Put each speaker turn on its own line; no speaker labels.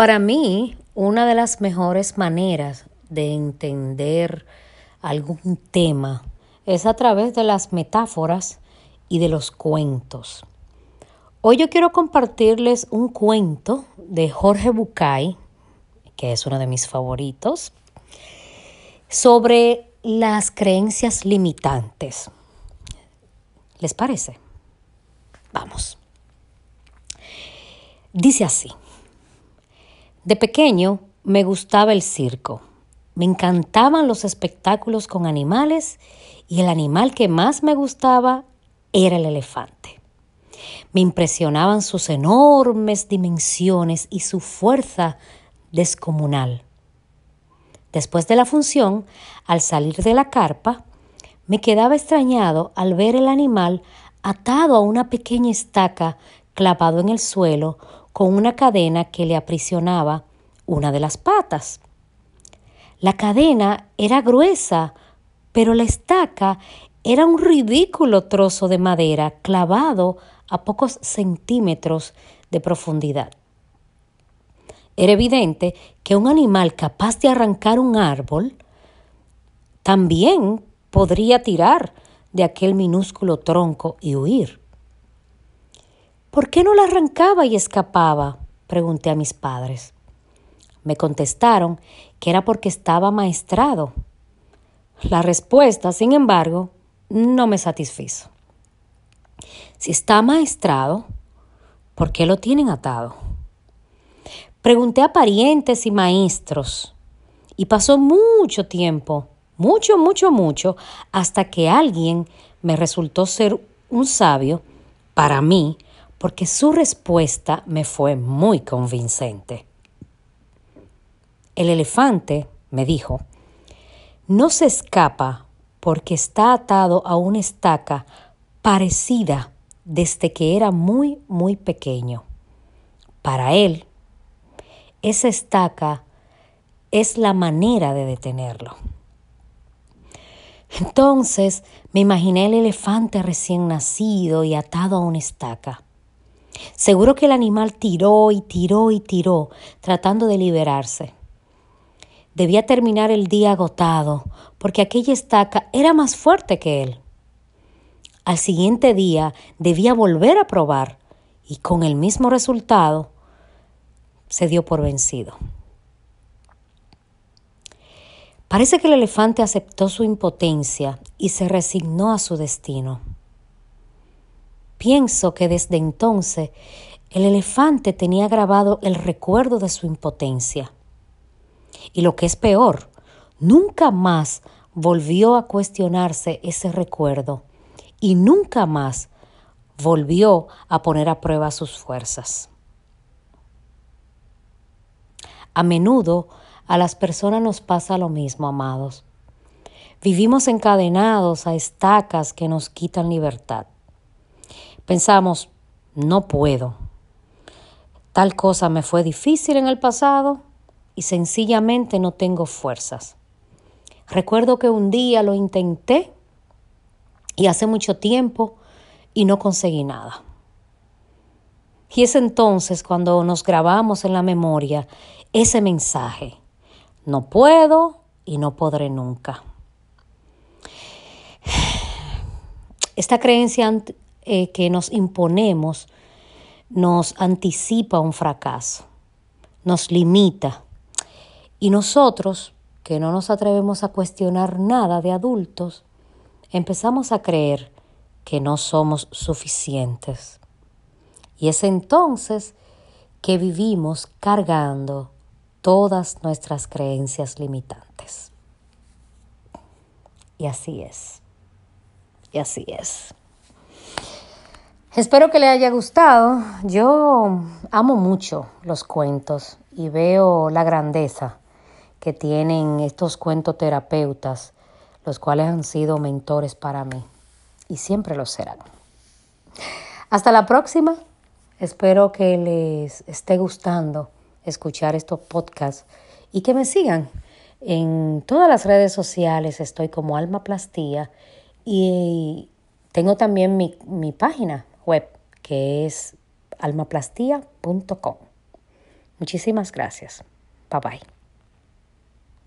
Para mí, una de las mejores maneras de entender algún tema es a través de las metáforas y de los cuentos. Hoy yo quiero compartirles un cuento de Jorge Bucay, que es uno de mis favoritos, sobre las creencias limitantes. ¿Les parece? Vamos. Dice así. De pequeño me gustaba el circo. Me encantaban los espectáculos con animales y el animal que más me gustaba era el elefante. Me impresionaban sus enormes dimensiones y su fuerza descomunal. Después de la función, al salir de la carpa, me quedaba extrañado al ver el animal atado a una pequeña estaca clavado en el suelo con una cadena que le aprisionaba una de las patas. La cadena era gruesa, pero la estaca era un ridículo trozo de madera clavado a pocos centímetros de profundidad. Era evidente que un animal capaz de arrancar un árbol también podría tirar de aquel minúsculo tronco y huir. ¿Por qué no la arrancaba y escapaba? pregunté a mis padres. Me contestaron que era porque estaba maestrado. La respuesta, sin embargo, no me satisfizo. Si está maestrado, ¿por qué lo tienen atado? Pregunté a parientes y maestros y pasó mucho tiempo, mucho, mucho, mucho, hasta que alguien me resultó ser un sabio para mí, porque su respuesta me fue muy convincente. El elefante, me dijo, no se escapa porque está atado a una estaca parecida desde que era muy, muy pequeño. Para él, esa estaca es la manera de detenerlo. Entonces me imaginé el elefante recién nacido y atado a una estaca. Seguro que el animal tiró y tiró y tiró, tratando de liberarse. Debía terminar el día agotado, porque aquella estaca era más fuerte que él. Al siguiente día debía volver a probar, y con el mismo resultado, se dio por vencido. Parece que el elefante aceptó su impotencia y se resignó a su destino. Pienso que desde entonces el elefante tenía grabado el recuerdo de su impotencia. Y lo que es peor, nunca más volvió a cuestionarse ese recuerdo y nunca más volvió a poner a prueba sus fuerzas. A menudo a las personas nos pasa lo mismo, amados. Vivimos encadenados a estacas que nos quitan libertad. Pensamos, no puedo. Tal cosa me fue difícil en el pasado y sencillamente no tengo fuerzas. Recuerdo que un día lo intenté y hace mucho tiempo y no conseguí nada. Y es entonces cuando nos grabamos en la memoria ese mensaje. No puedo y no podré nunca. Esta creencia eh, que nos imponemos nos anticipa un fracaso, nos limita. Y nosotros, que no nos atrevemos a cuestionar nada de adultos, empezamos a creer que no somos suficientes. Y es entonces que vivimos cargando todas nuestras creencias limitantes. Y así es. Y así es. Espero que le haya gustado. Yo amo mucho los cuentos y veo la grandeza que tienen estos cuentoterapeutas, los cuales han sido mentores para mí y siempre lo serán. Hasta la próxima. Espero que les esté gustando escuchar estos podcasts y que me sigan. En todas las redes sociales estoy como Alma Plastía y tengo también mi, mi página web que es almaplastía.com. Muchísimas gracias. Bye bye.